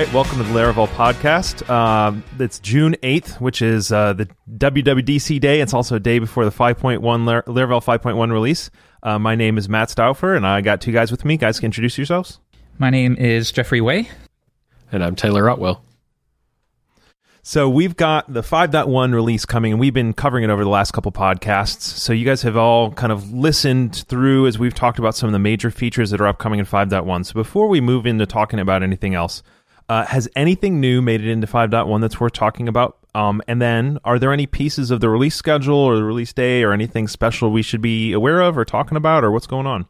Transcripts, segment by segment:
right, welcome to the Laravel podcast. Um, it's June 8th, which is uh, the WWDC day. It's also a day before the 5.1 Lar- Laravel 5.1 release. Uh, my name is Matt Stauffer, and I got two guys with me. Guys, can introduce yourselves. My name is Jeffrey Way. And I'm Taylor Otwell. So we've got the 5.1 release coming, and we've been covering it over the last couple podcasts. So you guys have all kind of listened through as we've talked about some of the major features that are upcoming in 5.1. So before we move into talking about anything else, uh, has anything new made it into 5.1 that's worth talking about? Um, and then, are there any pieces of the release schedule or the release day or anything special we should be aware of or talking about, or what's going on?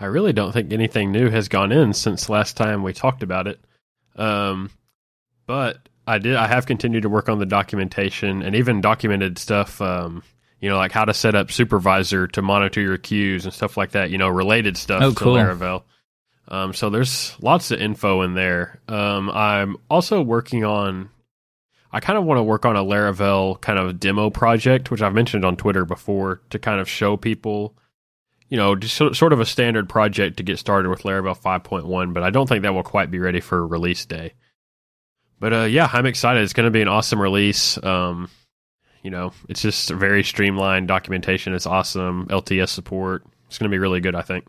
I really don't think anything new has gone in since last time we talked about it. Um, but I did. I have continued to work on the documentation and even documented stuff. Um, you know, like how to set up supervisor to monitor your queues and stuff like that. You know, related stuff Oh, to cool. Laravel. Um, so there's lots of info in there. Um, I'm also working on. I kind of want to work on a Laravel kind of demo project, which I've mentioned on Twitter before, to kind of show people, you know, just so, sort of a standard project to get started with Laravel 5.1. But I don't think that will quite be ready for release day. But uh, yeah, I'm excited. It's going to be an awesome release. Um, you know, it's just very streamlined documentation. It's awesome LTS support. It's going to be really good. I think.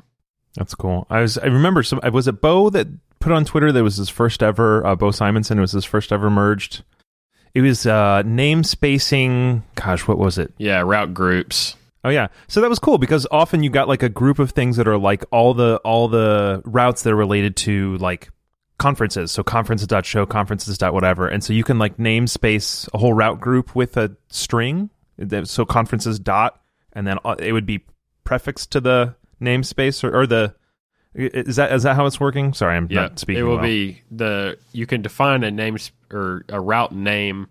That's cool. I was I remember some was it Bo that put on Twitter that was his first ever uh, Bo Simonson it was his first ever merged. It was uh name spacing gosh, what was it? Yeah, route groups. Oh yeah. So that was cool because often you got like a group of things that are like all the all the routes that are related to like conferences. So conferences.show, conferences dot whatever. And so you can like namespace a whole route group with a string. So conferences dot and then uh, it would be prefixed to the namespace or, or the is that is that how it's working? Sorry, I'm Yeah, not speaking. it will well. be the you can define a name or a route name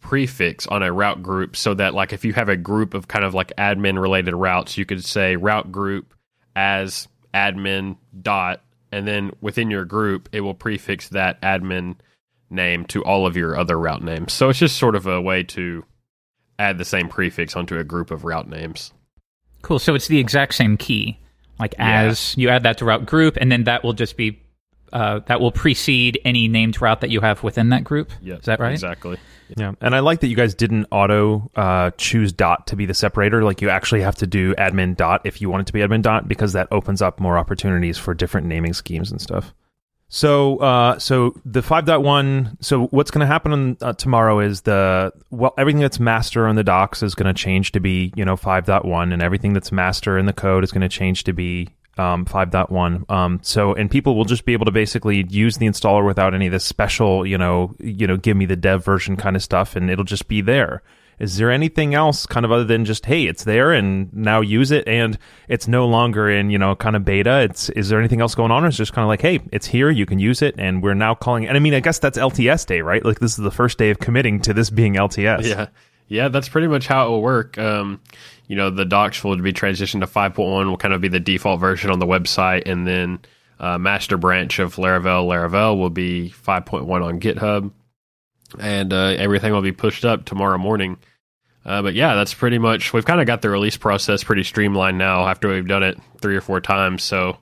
prefix on a route group so that like if you have a group of kind of like admin related routes you could say route group as admin dot and then within your group it will prefix that admin name to all of your other route names so it's just sort of a way to add the same prefix onto a group of route names Cool. So it's the exact same key. Like Yeah. as you add that to route group, and then that will just be uh, that will precede any named route that you have within that group. yeah Is that right? exactly Yeah, and I like that you guys didn't auto uh, choose dot to be the separator. Like you actually have to do admin dot if you want it to be admin dot because that opens up more opportunities for different naming schemes and stuff. So, uh, so the 5.1. So what's going to happen on, uh, tomorrow is the well, everything that's master on the docs is going to change to be you know 5.1, and everything that's master in the code is going to change to be um, 5.1. Um, so, and people will just be able to basically use the installer without any of this special, you know, you know, give me the dev version kind of stuff, and it'll just be there. Is there anything else kind of other than just hey, it's there and now use it, and it's no longer in you know kind of beta? It's is there anything else going on, or is just kind of like hey, it's here, you can use it, and we're now calling. And I mean, I guess that's LTS day, right? Like this is the first day of committing to this being LTS. Yeah, yeah, that's pretty much how it will work. Um, you know, the docs will be transitioned to 5.1 will kind of be the default version on the website, and then uh, master branch of Laravel, Laravel will be 5.1 on GitHub, and uh, everything will be pushed up tomorrow morning. Uh, but yeah, that's pretty much. We've kind of got the release process pretty streamlined now after we've done it three or four times, so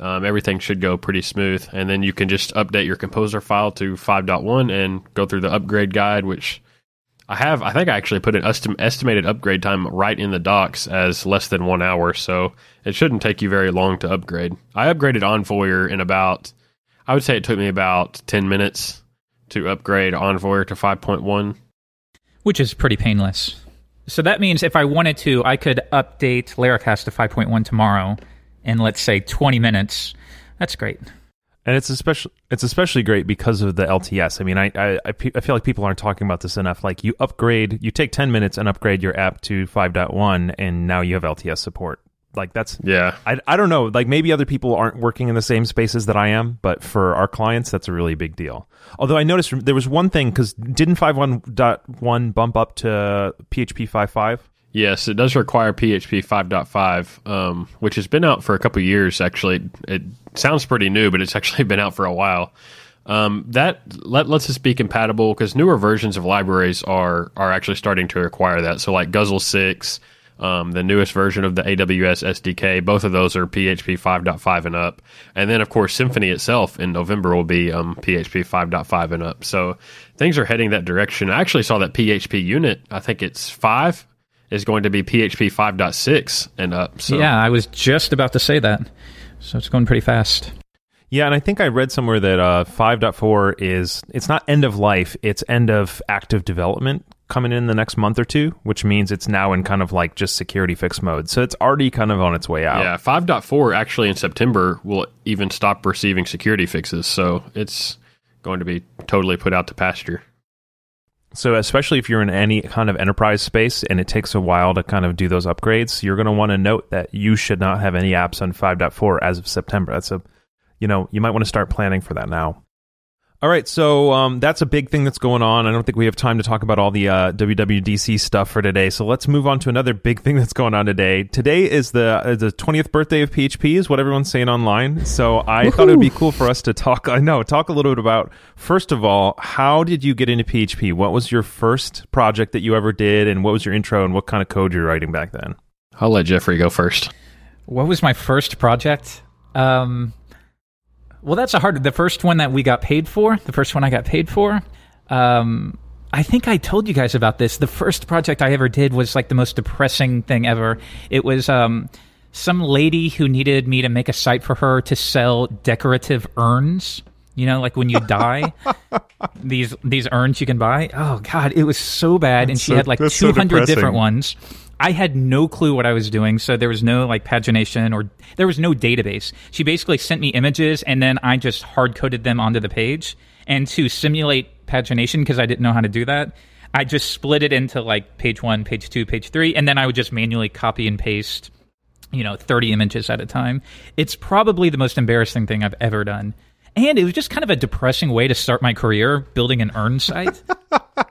um, everything should go pretty smooth. And then you can just update your composer file to 5.1 and go through the upgrade guide, which I have. I think I actually put an estim- estimated upgrade time right in the docs as less than one hour, so it shouldn't take you very long to upgrade. I upgraded Envoyer in about, I would say it took me about 10 minutes to upgrade Envoyer to 5.1. Which is pretty painless. So that means if I wanted to, I could update Laracast to 5.1 tomorrow in let's say 20 minutes. That's great. and it's especially it's especially great because of the LTS. I mean, I, I I feel like people aren't talking about this enough. Like you upgrade, you take ten minutes and upgrade your app to 5.1, and now you have LTS support. Like that's Yeah. I, I don't know. Like maybe other people aren't working in the same spaces that I am, but for our clients, that's a really big deal. Although I noticed there was one thing because didn't 5.1.1 bump up to PHP 5.5? Yes, it does require PHP 5.5, um, which has been out for a couple of years. Actually, it sounds pretty new, but it's actually been out for a while. Um, that let, lets us be compatible because newer versions of libraries are are actually starting to require that. So, like Guzzle Six, um, the newest version of the AWS SDK. Both of those are PHP 5.5 and up. And then, of course, Symfony itself in November will be um, PHP 5.5 and up. So things are heading that direction. I actually saw that PHP unit, I think it's 5, is going to be PHP 5.6 and up. So. Yeah, I was just about to say that. So it's going pretty fast. Yeah, and I think I read somewhere that uh, 5.4 is it's not end of life, it's end of active development coming in the next month or two, which means it's now in kind of like just security fix mode. So it's already kind of on its way out. Yeah, 5.4 actually in September will even stop receiving security fixes. So it's going to be totally put out to pasture. So, especially if you're in any kind of enterprise space and it takes a while to kind of do those upgrades, you're going to want to note that you should not have any apps on 5.4 as of September. That's a, you know, you might want to start planning for that now. All right, so um, that's a big thing that's going on. I don't think we have time to talk about all the uh, WWDC stuff for today. So let's move on to another big thing that's going on today. Today is the uh, the twentieth birthday of PHP, is what everyone's saying online. So I Woo-hoo! thought it would be cool for us to talk. I know, talk a little bit about first of all, how did you get into PHP? What was your first project that you ever did, and what was your intro, and what kind of code you're writing back then? I'll let Jeffrey go first. What was my first project? Um, well, that's a hard. The first one that we got paid for, the first one I got paid for. Um, I think I told you guys about this. The first project I ever did was like the most depressing thing ever. It was um, some lady who needed me to make a site for her to sell decorative urns. You know, like when you die, these these urns you can buy. Oh God, it was so bad, that's and she so, had like two hundred so different ones. I had no clue what I was doing, so there was no like pagination or there was no database. She basically sent me images and then I just hard coded them onto the page. And to simulate pagination, because I didn't know how to do that, I just split it into like page one, page two, page three, and then I would just manually copy and paste, you know, 30 images at a time. It's probably the most embarrassing thing I've ever done. And it was just kind of a depressing way to start my career building an urn site.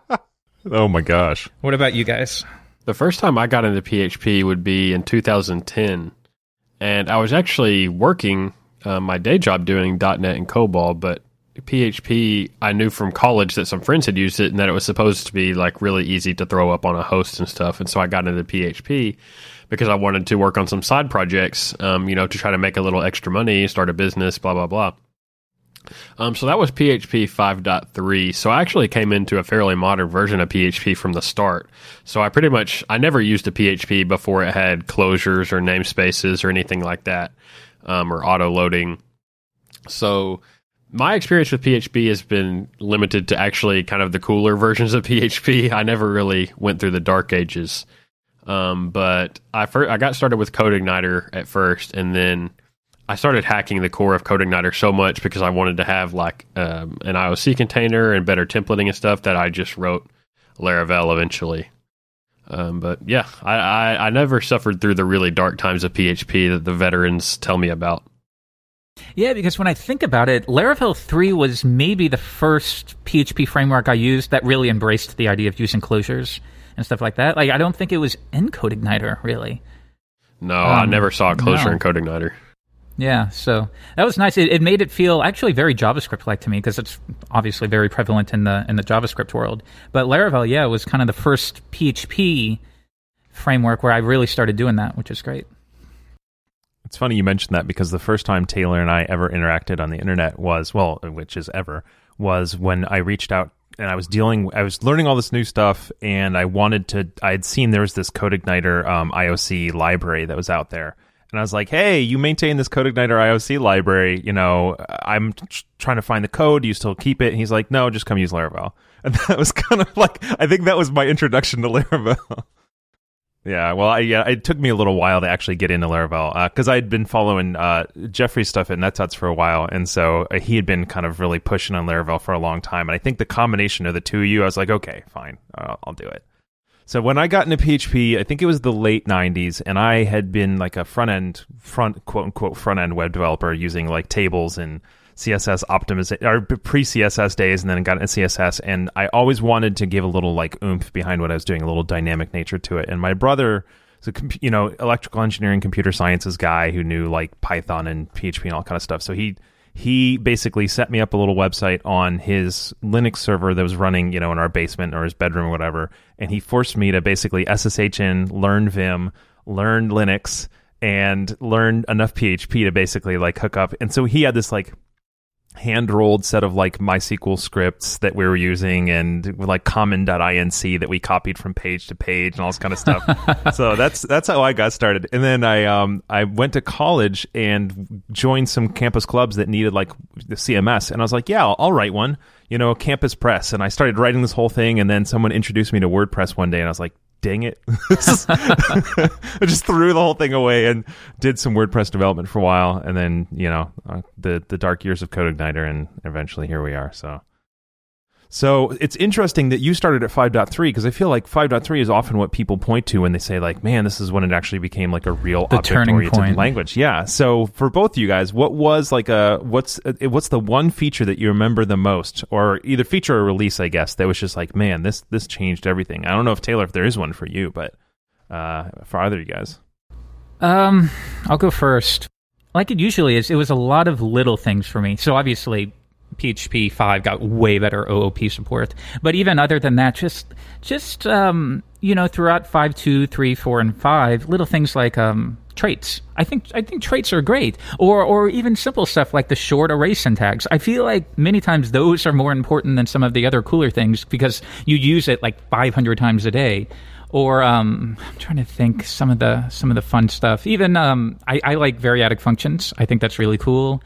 oh my gosh. What about you guys? The first time I got into PHP would be in 2010, and I was actually working uh, my day job doing .NET and COBOL, but PHP I knew from college that some friends had used it and that it was supposed to be like really easy to throw up on a host and stuff, and so I got into PHP because I wanted to work on some side projects, um, you know, to try to make a little extra money, start a business, blah blah blah. Um, so that was PHP 5.3. So I actually came into a fairly modern version of PHP from the start. So I pretty much I never used a PHP before it had closures or namespaces or anything like that, um, or auto loading. So my experience with PHP has been limited to actually kind of the cooler versions of PHP. I never really went through the dark ages. Um, but I first, I got started with CodeIgniter at first, and then I started hacking the core of CodeIgniter so much because I wanted to have like um, an IOC container and better templating and stuff that I just wrote Laravel eventually. Um, but yeah, I, I, I never suffered through the really dark times of PHP that the veterans tell me about. Yeah, because when I think about it, Laravel 3 was maybe the first PHP framework I used that really embraced the idea of using closures and stuff like that. Like, I don't think it was in CodeIgniter, really. No, um, I never saw a closure no. in CodeIgniter. Yeah, so that was nice. It, it made it feel actually very JavaScript like to me because it's obviously very prevalent in the in the JavaScript world. But Laravel, yeah, was kind of the first PHP framework where I really started doing that, which is great. It's funny you mentioned that because the first time Taylor and I ever interacted on the internet was well, which is ever was when I reached out and I was dealing, I was learning all this new stuff, and I wanted to. I had seen there was this CodeIgniter um, IOC library that was out there, and I was like, "Hey, you maintain this CodeIgniter IOC library. You know, I'm trying to find the code. Do you still keep it?" And he's like, "No, just come use Laravel." And that was kind of like, I think that was my introduction to Laravel. yeah, well, I, yeah, it took me a little while to actually get into Laravel because uh, I'd been following uh, Jeffrey's stuff at NetTuts for a while, and so uh, he had been kind of really pushing on Laravel for a long time. And I think the combination of the two of you, I was like, "Okay, fine, I'll, I'll do it." So when I got into PHP, I think it was the late '90s, and I had been like a front end, front quote unquote front end web developer using like tables and CSS optimization or pre CSS days, and then got into CSS. And I always wanted to give a little like oomph behind what I was doing, a little dynamic nature to it. And my brother is a you know electrical engineering, computer sciences guy who knew like Python and PHP and all kind of stuff. So he he basically set me up a little website on his Linux server that was running, you know, in our basement or his bedroom or whatever. And he forced me to basically SSH in, learn Vim, learn Linux, and learn enough PHP to basically like hook up. And so he had this like hand rolled set of like MySQL scripts that we were using and like common.inc that we copied from page to page and all this kind of stuff. so that's that's how I got started. And then I um I went to college and joined some campus clubs that needed like the CMS and I was like, yeah, I'll, I'll write one, you know, Campus Press. And I started writing this whole thing and then someone introduced me to WordPress one day and I was like, dang it. I just threw the whole thing away and did some WordPress development for a while. And then, you know, uh, the, the dark years of CodeIgniter and eventually here we are. So, so it's interesting that you started at 5.3 because I feel like 5.3 is often what people point to when they say like, man, this is when it actually became like a real The turning point. language. Yeah. So for both of you guys, what was like a what's uh, what's the one feature that you remember the most, or either feature or release, I guess, that was just like, man, this this changed everything. I don't know if Taylor, if there is one for you, but uh, for either of you guys. Um, I'll go first. Like it usually is, it was a lot of little things for me. So obviously, PHP five got way better OOP support. But even other than that, just just um, you know, throughout five, two, three, four, and five, little things like um traits. I think I think traits are great, or or even simple stuff like the short array syntax. I feel like many times those are more important than some of the other cooler things because you use it like 500 times a day or um, I'm trying to think some of the some of the fun stuff. Even um, I, I like variadic functions. I think that's really cool.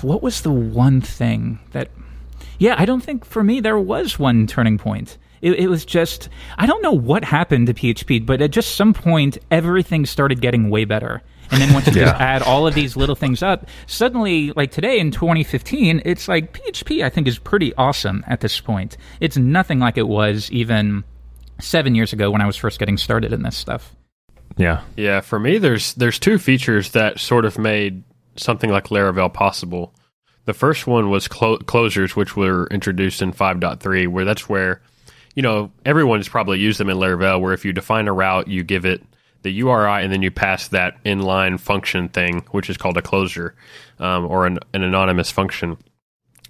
What was the one thing that? Yeah, I don't think for me there was one turning point. It, it was just I don't know what happened to PHP, but at just some point everything started getting way better. And then once you just add all of these little things up, suddenly, like today in 2015, it's like PHP. I think is pretty awesome at this point. It's nothing like it was even seven years ago when I was first getting started in this stuff. Yeah. Yeah, for me, there's there's two features that sort of made something like Laravel possible. The first one was clo- closures, which were introduced in 5.3, where that's where, you know, everyone's probably used them in Laravel, where if you define a route, you give it the URI and then you pass that inline function thing, which is called a closure um, or an, an anonymous function.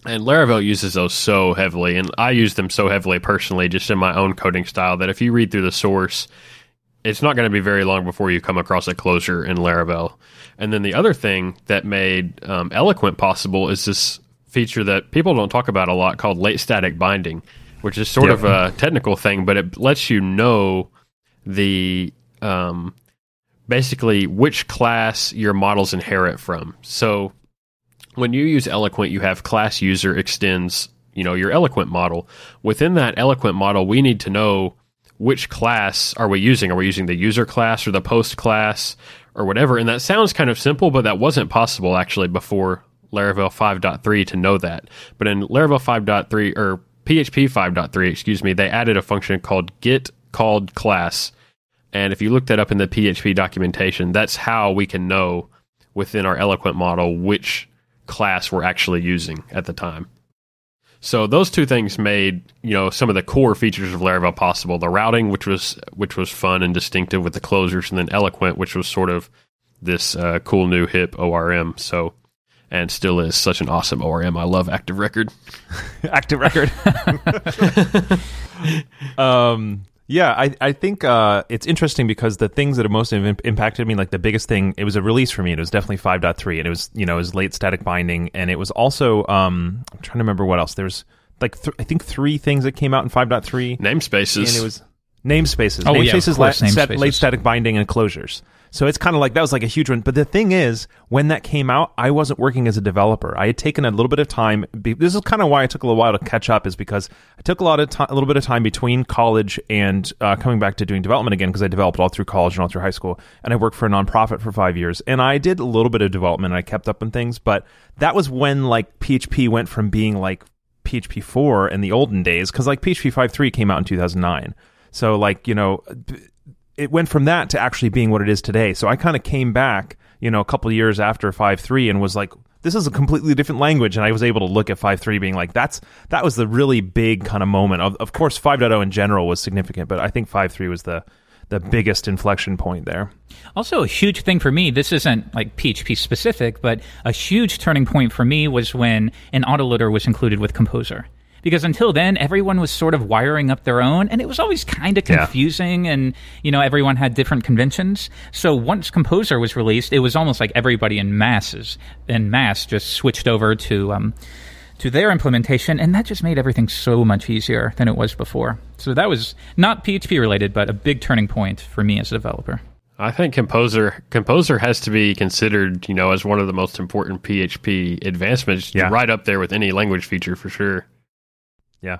And Laravel uses those so heavily, and I use them so heavily personally, just in my own coding style, that if you read through the source, it's not going to be very long before you come across a closure in Laravel. And then the other thing that made um, Eloquent possible is this feature that people don't talk about a lot called late static binding, which is sort Yep. of a technical thing, but it lets you know the um, basically which class your models inherit from. So when you use Eloquent, you have class user extends, you know, your Eloquent model. Within that Eloquent model, we need to know which class are we using? Are we using the user class or the post class or whatever? And that sounds kind of simple, but that wasn't possible actually before Laravel 5.3 to know that. But in Laravel 5.3 or PHP 5.3, excuse me, they added a function called get called class. And if you look that up in the PHP documentation, that's how we can know within our Eloquent model which class we're actually using at the time. So those two things made you know some of the core features of Laravel possible. The routing, which was which was fun and distinctive with the closures, and then Eloquent, which was sort of this uh, cool new hip ORM. So and still is such an awesome ORM. I love Active Record. active record. um, yeah, I, I think uh, it's interesting because the things that have most im- impacted me, like the biggest thing, it was a release for me. It was definitely 5.3, and it was you know it was late static binding, and it was also um, I'm trying to remember what else. There's like th- I think three things that came out in 5.3, Namespaces. and it was namespaces. Oh, yeah, of course, la- set- namespaces. late static binding, and closures. So it's kind of like that was like a huge one. But the thing is, when that came out, I wasn't working as a developer. I had taken a little bit of time. This is kind of why I took a little while to catch up, is because I took a lot of time, a little bit of time between college and uh, coming back to doing development again because I developed all through college and all through high school, and I worked for a nonprofit for five years, and I did a little bit of development. and I kept up on things, but that was when like PHP went from being like PHP 4 in the olden days because like PHP 5.3 came out in 2009. So like, you know, it went from that to actually being what it is today. So I kind of came back, you know, a couple years after 5.3 and was like, this is a completely different language. And I was able to look at 5.3 being like, that's, that was the really big kind of moment. Of, of course, 5.0 in general was significant, but I think 5.3 was the, the biggest inflection point there. Also, a huge thing for me, this isn't like PHP specific, but a huge turning point for me was when an autoloader was included with Composer. Because until then, everyone was sort of wiring up their own, and it was always kind of Yeah. confusing, and you know everyone had different conventions. So once Composer was released, it was almost like everybody in masses in mass just switched over to um, to their implementation, and that just made everything so much easier than it was before. So that was not PHP related, but a big turning point for me as a developer. I think Composer Composer has to be considered, you know, as one of the most important PHP advancements. Yeah. Right up there with any language feature for sure. Yeah.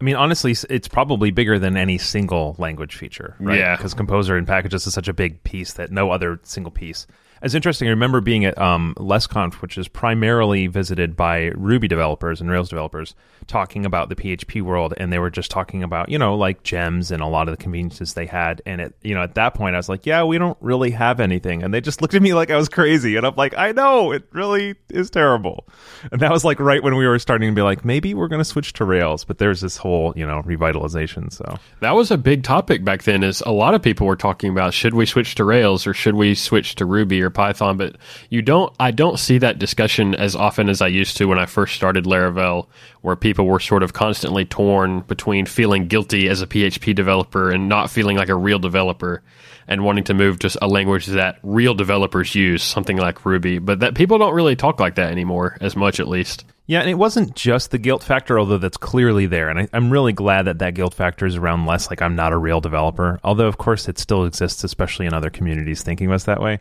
I mean, honestly, it's probably bigger than any single language feature, right? Yeah. Because Composer and packages is such a big piece that no other single piece. It's interesting. I remember being at um, LessConf, which is primarily visited by Ruby developers and Rails developers, talking about the PHP world, and they were just talking about, you know, like gems and a lot of the conveniences they had. And it, you know, at that point, I was like, yeah, we don't really have anything, and they just looked at me like I was crazy, and I'm like, I know, it really is terrible. And that was like right when we were starting to be like, maybe we're going to switch to Rails, but there's this whole, you know, revitalization. So That was a big topic back then. Is a lot of people were talking about should we switch to Rails or should we switch to Ruby or Python? But you don't. I don't see that discussion as often as I used to when I first started Laravel, where people were sort of constantly torn between feeling guilty as a PHP developer and not feeling like a real developer, and wanting to move to a language that real developers use, something like Ruby. But that people don't really talk like that anymore, as much at least. Yeah, and it wasn't just the guilt factor, although that's clearly there. And I, I'm really glad that that guilt factor is around less. Like, I'm not a real developer, although, of course, it still exists, especially in other communities thinking of us that way.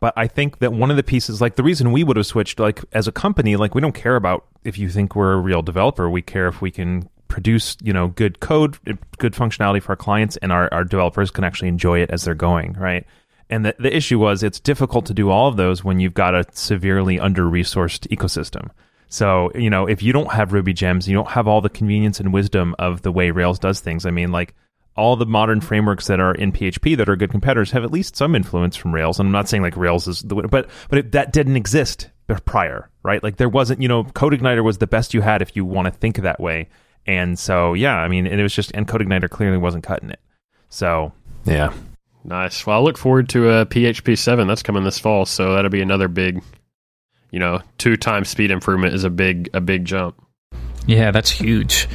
But I think that one of the pieces, like the reason we would have switched, like as a company, like we don't care about if you think we're a real developer. We care if we can produce, you know, good code, eh, good functionality for our clients, and our, our developers can actually enjoy it as they're going, right? And the, the issue was it's difficult to do all of those when you've got a severely under resourced ecosystem. So, you know, if you don't have Ruby gems, you don't have all the convenience and wisdom of the way Rails does things. I mean, like all the modern frameworks that are in PHP that are good competitors have at least some influence from Rails. And I'm not saying like Rails is the way, but but it, that didn't exist prior, right? Like there wasn't, you know, CodeIgniter was the best you had if you want to think that way. And so, yeah, I mean, and it was just, and CodeIgniter clearly wasn't cutting it. So, yeah. Nice. Well, I look forward to uh, PHP 7. That's coming this fall, so that'll be another big, you know, two times speed improvement is a big a big jump. Yeah, that's huge.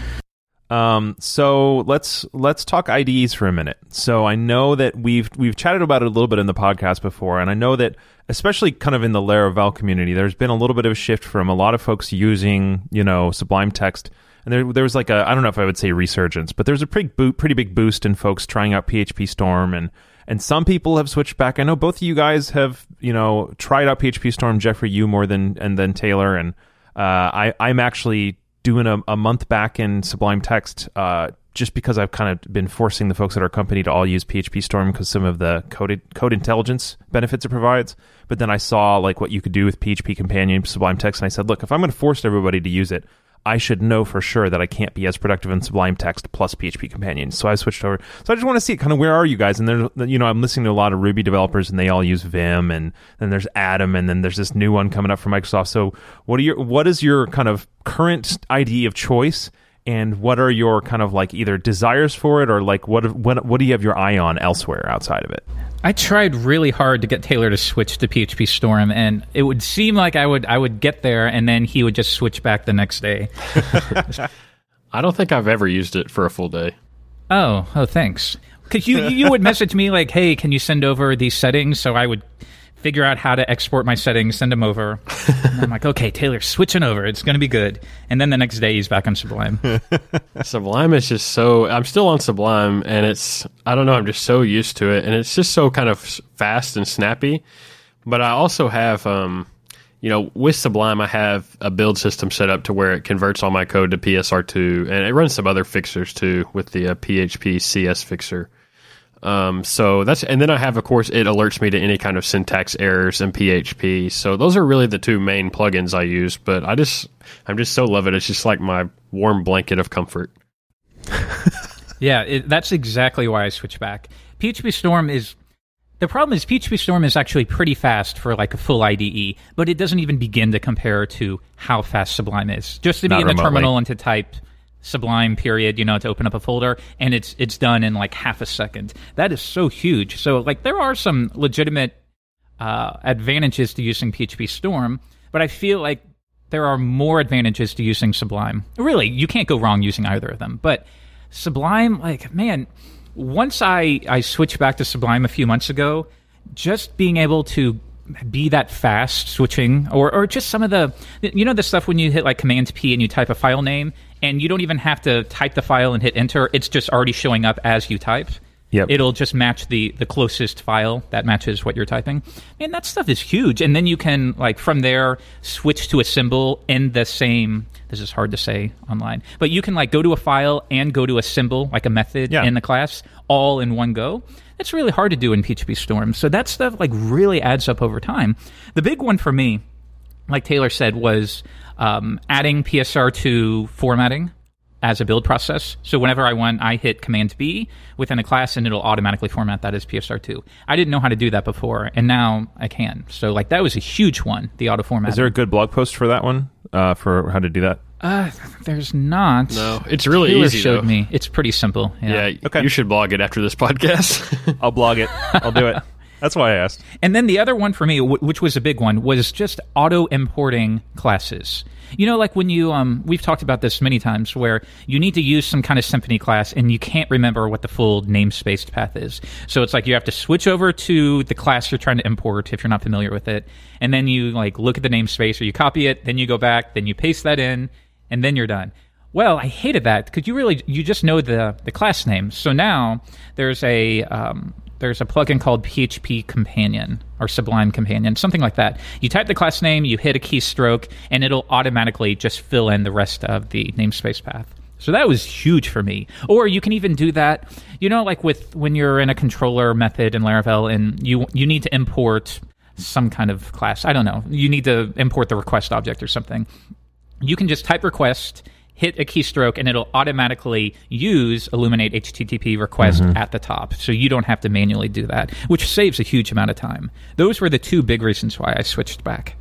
Um, so let's let's talk IDEs for a minute. So I know that we've we've chatted about it a little bit in the podcast before, and I know that especially kind of in the Laravel community, there's been a little bit of a shift from a lot of folks using you know Sublime Text, and there there was like a I don't know if I would say resurgence, but there's a pretty bo- pretty big boost in folks trying out PHP Storm and. And some people have switched back. I know both of you guys have, you know, tried out PHP Storm. Jeffrey, you more than and then Taylor, and uh, I, I'm actually doing a, a month back in Sublime Text uh, just because I've kind of been forcing the folks at our company to all use PHP Storm because some of the code code intelligence benefits it provides. But then I saw like what you could do with PHP Companion, Sublime Text, and I said, look, if I'm going to force everybody to use it, I should know for sure that I can't be as productive in Sublime Text plus PHP Companion. So I switched over. So I just want to see kind of where are you guys? And there's, you know, I'm listening to a lot of Ruby developers, and they all use Vim, and then there's Atom, and then there's this new one coming up from Microsoft. So what are your what is your kind of current ID of choice? And what are your kind of like either desires for it, or like what what what do you have your eye on elsewhere outside of it? I tried really hard to get Taylor to switch to PHP Storm, and it would seem like I would I would get there, and then he would just switch back the next day. I don't think I've ever used it for a full day. Oh, oh, thanks. Because you you would message me like, "Hey, can you send over these settings?" So I would figure out how to export my settings, send them over. and I'm like, "Okay, Taylor, switching over. It's going to be good." And then the next day, he's back on Sublime. Sublime is just so. I'm still on Sublime, and it's. I don't know. I'm just so used to it, and it's just so kind of fast and snappy. But I also have, um, you know, with Sublime, I have a build system set up to where it converts all my code to PSR2, and it runs some other fixers too with the uh, PHP CS fixer. Um, so that's, and then I have, of course, it alerts me to any kind of syntax errors in PHP. So those are really the two main plugins I use. But I just, I'm just so love it. It's just like my warm blanket of comfort. yeah, it, that's exactly why I switched back. PHP Storm is the problem is PHP Storm is actually pretty fast for like a full IDE, but it doesn't even begin to compare to how fast Sublime is. Just to be Not in the remotely. terminal and to type Sublime period, you know, to open up a folder, and it's it's done in like half a second. That is so huge. So like there are some legitimate uh, advantages to using PHP Storm, but I feel like there are more advantages to using Sublime. Really, you can't go wrong using either of them. But Sublime, like man, once I I switched back to Sublime a few months ago, just being able to be that fast switching or, or just some of the you know the stuff when you hit like command p and you type a file name and you don't even have to type the file and hit enter. It's just already showing up as you type Yep. it'll just match the the closest file that matches what you're typing. And that stuff is huge. And then you can like from there switch to a symbol in the same this is hard to say online but you can like go to a file and go to a symbol like a method Yeah. in the class all in one go. That's really hard to do in php storm. So that stuff like really adds up over time. The big one for me like taylor said was um, adding psr2 formatting as a build process. So whenever I want, I hit Command B within a class, and it'll automatically format that as PSR2. I didn't know how to do that before, and now I can. So like that was a huge one, the auto format. Is there a good blog post for that one? Uh, for how to do that? Uh, there's not. No, it's really Taylor easy, showed though. me. It's pretty simple. Yeah. Yeah, Okay. you should blog it after this podcast. I'll blog it. I'll do it. That's why I asked. And then the other one for me, wh- which was a big one, was just auto importing classes. You know, like when you, um, we've talked about this many times, where you need to use some kind of Symfony class and you can't remember what the full namespaced path is. So it's like you have to switch over to the class you're trying to import if you're not familiar with it, and then you like look at the namespace or you copy it, then you go back, then you paste that in, and then you're done. Well, I hated that because you really you just know the the class name. So now there's a um, there's a plugin called PHP Companion or Sublime Companion, something like that. You type the class name, you hit a keystroke, and it'll automatically just fill in the rest of the namespace path. So that was huge for me. Or you can even do that, you know, like with when you're in a controller method in Laravel and you you need to import some kind of class. I don't know. You need to import the request object or something you can just type request, hit a keystroke, and it'll automatically use Illuminate HTTP request mm-hmm. at the top. So you don't have to manually do that, which saves a huge amount of time. Those were the two big reasons why I switched back.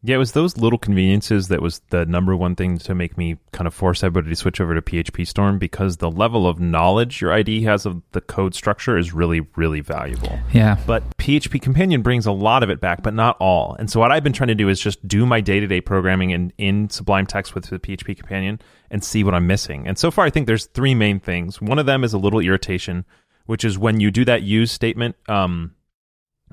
Yeah, it was those little conveniences that was the number one thing to make me kind of force everybody to switch over to PHP Storm because the level of knowledge your IDE has of the code structure is really, really valuable. Yeah. But PHP Companion brings a lot of it back, but not all. And so what I've been trying to do is just do my day to day programming in, in Sublime Text with the PHP Companion and see what I'm missing. And so far, I think there's three main things. One of them is a little irritation, which is when you do that use statement um,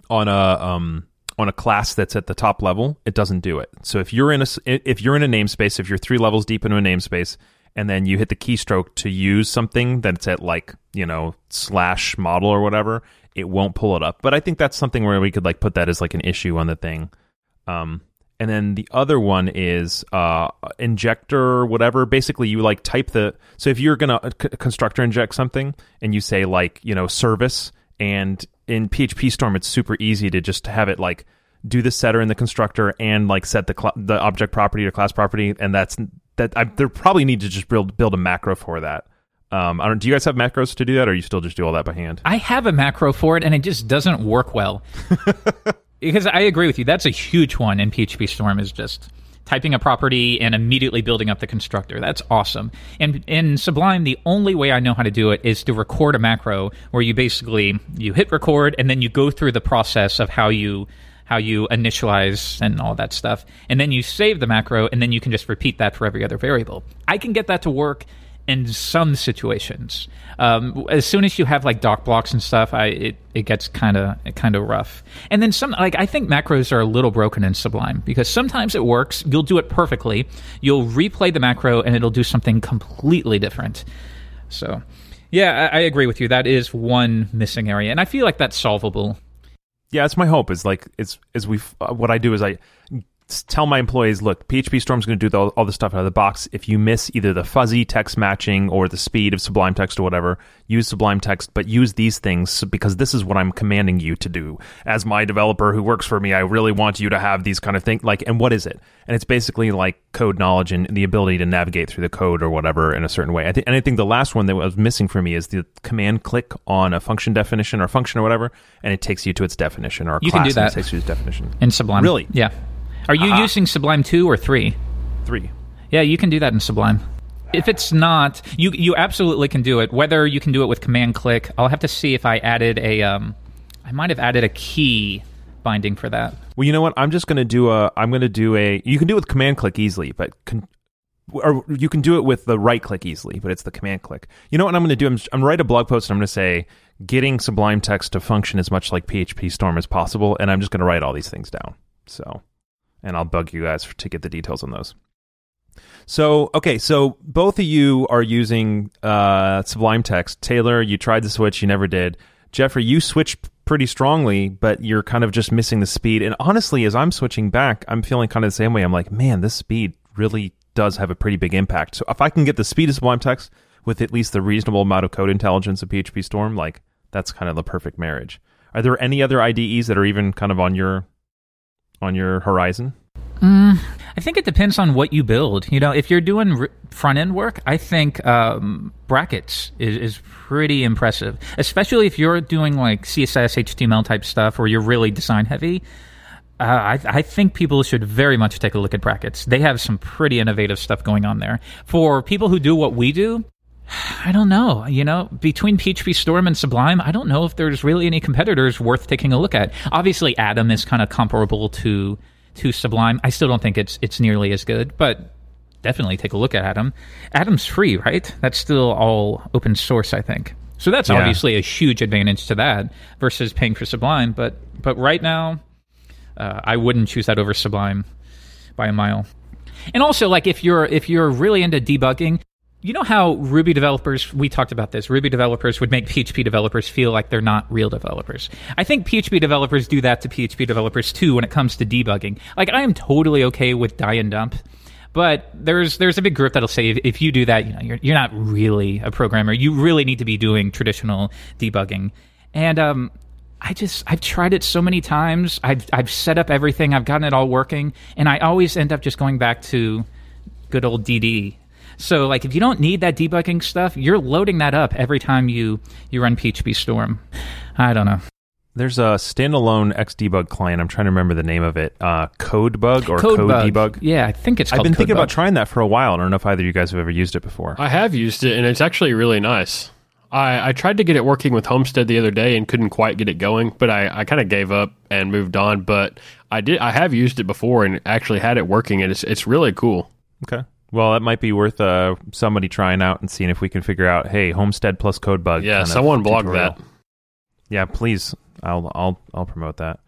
on a um, on a class that's at the top level, it doesn't do it. So if you're in a if you're in a namespace, if you're three levels deep into a namespace, and then you hit the keystroke to use something that's at like you know slash model or whatever, it won't pull it up. But I think that's something where we could like put that as like an issue on the thing. Um, and then the other one is uh, injector whatever. Basically, you like type the so if you're gonna uh, c- constructor inject something and you say like you know service and in PHP Storm it's super easy to just have it like do the setter in the constructor and like set the cl- the object property or class property and that's that I there probably need to just build build a macro for that. Um, I don't. Do you guys have macros to do that, or you still just do all that by hand? I have a macro for it, and it just doesn't work well. because I agree with you. That's a huge one in PHP Storm is just typing a property and immediately building up the constructor. That's awesome. And in Sublime, the only way I know how to do it is to record a macro where you basically you hit record and then you go through the process of how you how you initialize and all that stuff. And then you save the macro and then you can just repeat that for every other variable. I can get that to work in some situations. Um, as soon as you have like doc blocks and stuff, I it, it gets kind of kind of rough. And then some like I think macros are a little broken in Sublime because sometimes it works. You'll do it perfectly. You'll replay the macro and it'll do something completely different. So, yeah, I, I agree with you. That is one missing area, and I feel like that's solvable. Yeah, it's my hope. Is like it's as we uh, what I do is I tell my employees, look, PHP Storm's going to do the, all the stuff out of the box. If you miss either the fuzzy text matching or the speed of Sublime Text or whatever, use Sublime Text, but use these things because this is what I'm commanding you to do. As my developer who works for me, I really want you to have these kind of things. Like, and what is it? And it's basically like code knowledge and the ability to navigate through the code or whatever in a certain way. I think, and I think the last one that was missing for me is the command click on a function definition or function or whatever, and it takes you to its definition or a You can class do and that. it takes you to its definition. In Sublime, Really? Yeah. Are you using Sublime two or three? Three. Yeah, you can do that in Sublime. if it's not, you you absolutely can do it. Whether you can do it with command click, I'll have to see if I added a. Um, I might have added a key binding for that. Well, you know what? I'm just going to do a. I'm going to do a. You can do it with command click easily, but con, or you can do it with the right click easily, but it's the command click. You know what I'm going to do? I'm, I'm going to write a blog post and I'm going to say getting Sublime Text to function as much like PHP Storm as possible, and I'm just going to write all these things down. So, and I'll bug you guys to get the details on those. So, okay, so both of you are using uh, Sublime Text. Taylor, you tried the switch, you never did. Jeffrey, you switched pretty strongly, but you're kind of just missing the speed. And honestly, as I'm switching back, I'm feeling kind of the same way. I'm like, man, this speed really does have a pretty big impact. So if I can get the speed of Sublime Text with at least the reasonable amount of code intelligence of PHP Storm, like that's kind of the perfect marriage. Are there any other IDEs that are even kind of on your on your horizon? Mm, I think it depends on what you build. You know, if you're doing r- front end work, I think um, brackets is, is pretty impressive, especially if you're doing like CSS, HTML type stuff, or you're really design heavy. Uh, I, I, think people should very much take a look at brackets. They have some pretty innovative stuff going on there. For people who do what we do, I don't know. You know, between PHP Storm and Sublime, I don't know if there's really any competitors worth taking a look at. Obviously, Atom is kind of comparable to to Sublime. I still don't think it's it's nearly as good, but definitely take a look at Atom. Atom's free, right? That's still all open source, I think. So that's yeah. obviously a huge advantage to that versus paying for Sublime. But but right now, uh, I wouldn't choose that over Sublime by a mile. And also, like if you're if you're really into debugging, you know how Ruby developers, we talked about this, Ruby developers would make PHP developers feel like they're not real developers. I think PHP developers do that to PHP developers too when it comes to debugging. Like, I am totally okay with die and dump. But there's there's a big group that'll say if, if you do that, you know, you're you're not really a programmer. You really need to be doing traditional debugging. And um, I just I've tried it so many times. I've I've set up everything. I've gotten it all working, and I always end up just going back to good old DD so like if you don't need that debugging stuff, you're loading that up every time you you run PHP Storm. I don't know. There's a standalone Xdebug client. I'm trying to remember the name of it. Uh, Codebug or Code, Code Debug. Yeah, I think it's. I've been thinking Bug. about trying that for a while. I don't know if either of you guys have ever used it before. I have used it, and it's actually really nice. I, I tried to get it working with Homestead the other day and couldn't quite get it going, but I, I kind of gave up and moved on. But I did. I have used it before and actually had it working, and it's it's really cool. Okay. Well, that might be worth uh, somebody trying out and seeing if we can figure out. Hey, Homestead plus Codebug. Yeah, someone blog that. Yeah, please. I'll I'll I'll promote that.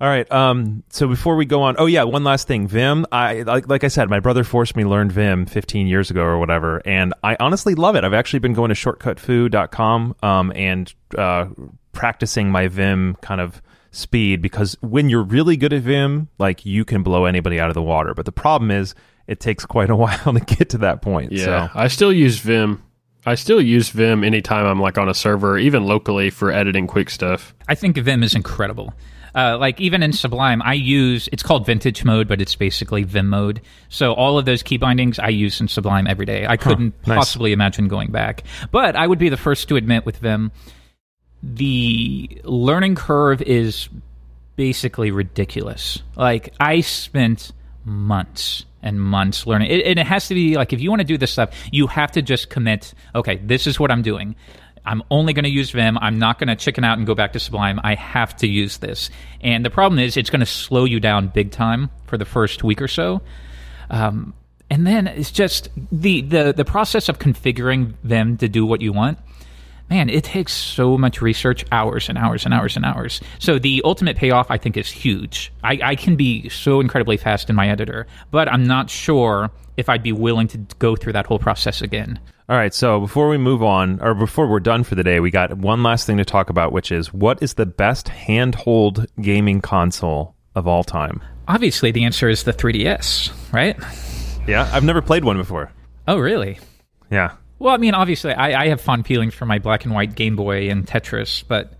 All right. Um. So before we go on, oh yeah, one last thing. Vim. I like like I said, my brother forced me to learn Vim 15 years ago or whatever, and I honestly love it. I've actually been going to shortcutfoo.com um and uh, practicing my Vim kind of speed because when you're really good at Vim, like you can blow anybody out of the water. But the problem is it takes quite a while to get to that point. Yeah, so. I still use Vim. I still use Vim anytime I'm like on a server, even locally for editing quick stuff. I think Vim is incredible. Uh, like even in Sublime, I use it's called Vintage Mode, but it's basically Vim mode. So all of those key bindings I use in Sublime every day. I couldn't huh, nice. possibly imagine going back. But I would be the first to admit with Vim, the learning curve is basically ridiculous. Like I spent months and months learning. It, and it has to be like if you want to do this stuff, you have to just commit. Okay, this is what I'm doing. I'm only going to use Vim. I'm not going to chicken out and go back to Sublime. I have to use this. And the problem is, it's going to slow you down big time for the first week or so. Um, and then it's just the, the the process of configuring Vim to do what you want man, it takes so much research, hours and hours and hours and hours. So the ultimate payoff, I think, is huge. I, I can be so incredibly fast in my editor, but I'm not sure if I'd be willing to go through that whole process again. All right, so before we move on, or before we're done for the day, we got one last thing to talk about, which is what is the best handhold gaming console of all time? Obviously, the answer is the 3DS, right? Yeah, I've never played one before. Oh, really? Yeah. Well, I mean, obviously, I, I have fond feelings for my black and white Game Boy and Tetris, but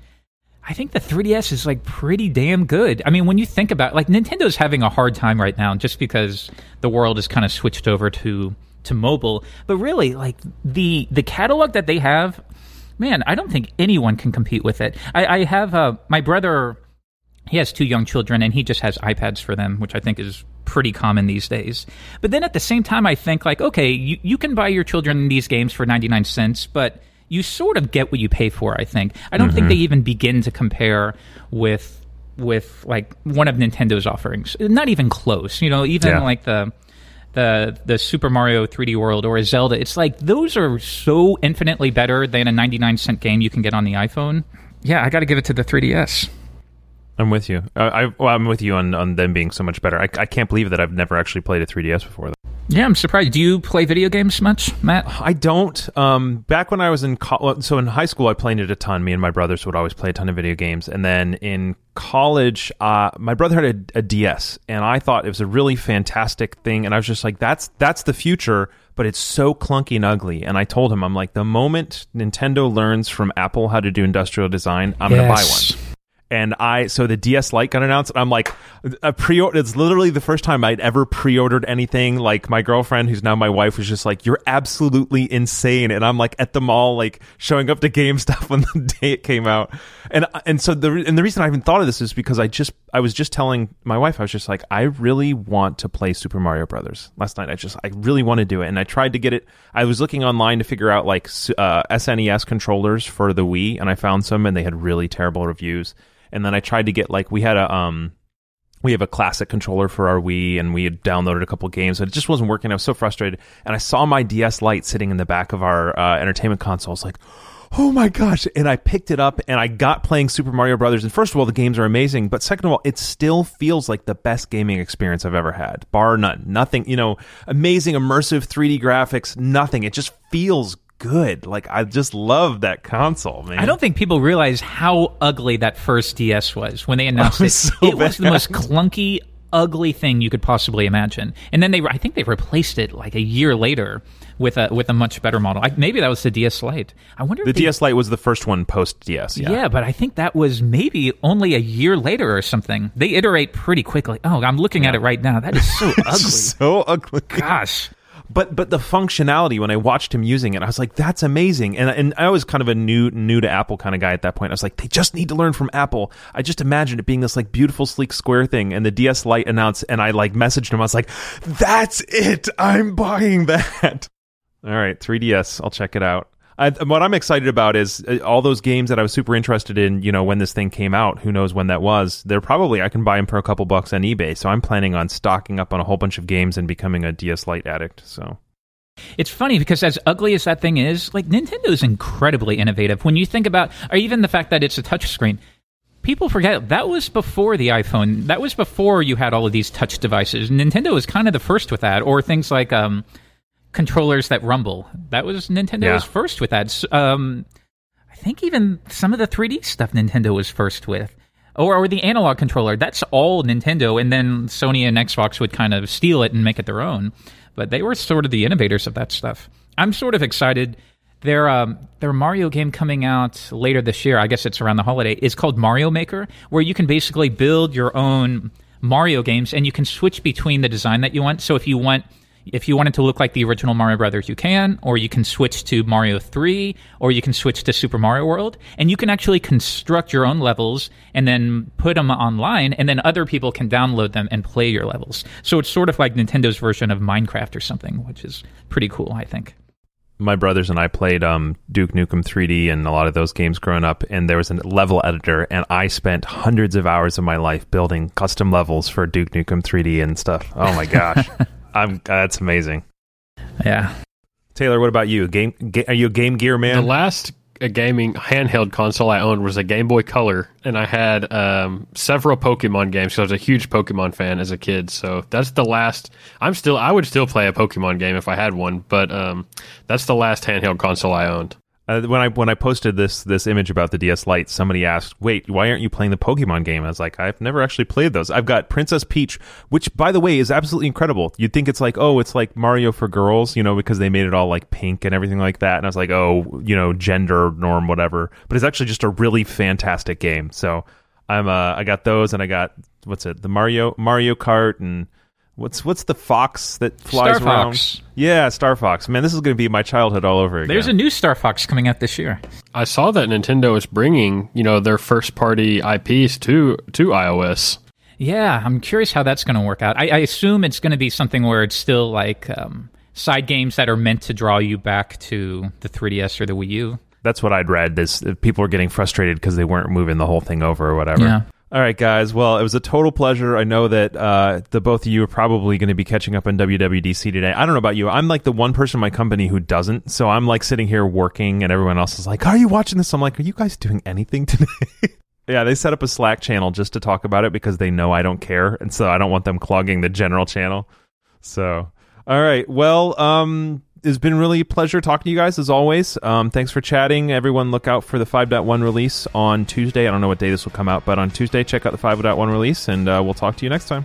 I think the 3DS is like pretty damn good. I mean, when you think about like Nintendo's having a hard time right now just because the world is kind of switched over to to mobile. But really, like the the catalog that they have, man, I don't think anyone can compete with it. I, I have uh, my brother he has two young children and he just has iPads for them, which I think is pretty common these days. But then at the same time, I think like, okay, you, you can buy your children these games for 99 cents, but you sort of get what you pay for, I think. I don't think mm-hmm. they even begin to compare with with like one of Nintendo's offerings. Not even close. You know, even Yeah. like the the the Super Mario 3D World or a Zelda. It's like those are so infinitely better than a 99 cent game you can get on the iPhone. Yeah, I got to give it to the 3DS. I'm with you. Uh, I, well, I'm with you on, on them being so much better. I, I can't believe that I've never actually played a 3DS before. Though. Yeah, I'm surprised. Do you play video games much, Matt? I don't. Um, back when I was in co- so in high school, I played it a ton. Me and my brothers would always play a ton of video games. And then in college, uh, my brother had a, a DS, and I thought it was a really fantastic thing. And I was just like, "That's that's the future." But it's so clunky and ugly. And I told him, I'm like, the moment Nintendo learns from Apple how to do industrial design, I'm going to buy one. And I so the DS Lite got announced. And I'm like, a pre It's literally the first time I'd ever pre-ordered anything. Like my girlfriend, who's now my wife, was just like, "You're absolutely insane." And I'm like at the mall, like showing up to GameStop when the day it came out. And and so the and the reason I even thought of this is because I just I was just telling my wife I was just like, I really want to play Super Mario Brothers. Last night I just I really want to do it, and I tried to get it. I was looking online to figure out like uh, SNES controllers for the Wii, and I found some, and they had really terrible reviews and then I tried to get like we had a um we have a classic controller for our Wii and we had downloaded a couple games and it just wasn't working. I was so frustrated and I saw my DS Lite sitting in the back of our uh, entertainment console. I was like, "Oh my gosh." And I picked it up and I got playing Super Mario Brothers and first of all the games are amazing, but second of all it still feels like the best gaming experience I've ever had. Bar none. Nothing, you know, amazing immersive 3D graphics, nothing. It just feels good. Like I just love that console, man. I don't think people realize how ugly that first DS was when they oh, announced Oh, it. so it was the most clunky, ugly thing you could possibly imagine. And then they, I think they replaced it like a year later with a with a much better model. I, maybe that was the DS Lite. I wonder The they, DS Lite was the first one post DS. Yeah. Yeah. but I think that was maybe only a year later or something. They iterate pretty quickly. Oh, I'm looking at it right now. That is so ugly. so ugly. Gosh. But but the functionality when I watched him using it, I was like, that's amazing. And and I was kind of a new new to Apple kind of guy at that point. I was like, they just need to learn from Apple. I just imagined it being this like beautiful sleek square thing. And the DS Lite announced, and I like messaged him. I was like, that's it. I'm buying that. All right, 3DS. I'll check it out. I, what I'm excited about is uh, all those games that I was super interested in. You know, when this thing came out, who knows when that was? They're probably I can buy them for a couple bucks on eBay. So I'm planning on stocking up on a whole bunch of games and becoming a DS Lite addict. So It's funny because as ugly as that thing is, like Nintendo is incredibly innovative. When you think about, or even the fact that it's a touchscreen, people forget that was before the iPhone. That was before you had all of these touch devices. Nintendo was kind of the first with that, or things like um, controllers that rumble. That was Nintendo Yeah. was first with that. Um, I think even some of the 3D stuff Nintendo was first with. Or, or the analog controller. That's all Nintendo, and then Sony and Xbox would kind of steal it and make it their own. But they were sort of the innovators of that stuff. I'm sort of excited. Their um, their Mario game coming out later this year. I guess it's around the holiday. Is called Mario Maker, where you can basically build your own Mario games, and you can switch between the design that you want. So if you want if you want it to look like the original Mario Brothers, you can, or you can switch to Mario 3, or you can switch to Super Mario World, and you can actually construct your own levels and then put them online, and then other people can download them and play your levels. So it's sort of like Nintendo's version of Minecraft or something, which is pretty cool, I think. my brothers and I played um, Duke Nukem 3D and a lot of those games growing up, and there was a level editor, and I spent hundreds of hours of my life building custom levels for Duke Nukem 3D and stuff. Oh my gosh, I'm that's amazing. Yeah. Taylor, what about you? Game? Ga- are you a Game Gear man? The last uh, gaming handheld console I owned was a Game Boy Color, and I had um, several Pokemon games because I was a huge Pokemon fan as a kid. So that's the last. I'm still. I would still play a Pokemon game if I had one, but um, that's the last handheld console I owned. Uh, when I when I posted this this image about the DS Lite, somebody asked, "Wait, why aren't you playing the Pokemon game?" I was like, "I've never actually played those. I've got Princess Peach, which, by the way, is absolutely incredible. You'd think it's like, oh, it's like Mario for girls, you know, because they made it all like pink and everything like that. And I was like, oh, you know, gender norm, whatever. But it's actually just a really fantastic game. So I'm uh, I got those, and I got what's it, the Mario Mario Kart, and what's what's the fox that flies Star around? Fox. Yeah, Star Fox. Man, this is going to be my childhood all over again. There's a new Star Fox coming out this year. I saw that Nintendo is bringing, you know, their first party IPs to to iOS. Yeah, I'm curious how that's going to work out. I, I assume it's going to be something where it's still like um, side games that are meant to draw you back to the 3DS or the Wii U. That's what I'd read. Is people were getting frustrated because they weren't moving the whole thing over or whatever. Yeah. All right, guys. Well, it was a total pleasure. I know that uh, the both of you are probably going to be catching up on WWDC today. I don't know about you. I'm like the one person in my company who doesn't. So I'm like sitting here working, and everyone else is like, "Are you watching this?" I'm like, "Are you guys doing anything today?" yeah, they set up a Slack channel just to talk about it because they know I don't care, and so I don't want them clogging the general channel. So, all right. Well, um, it's been really a pleasure talking to you guys as always. Um, thanks for chatting. Everyone, look out for the 5.1 release on Tuesday. I don't know what day this will come out, but on Tuesday, check out the 5.1 release, and uh, we'll talk to you next time.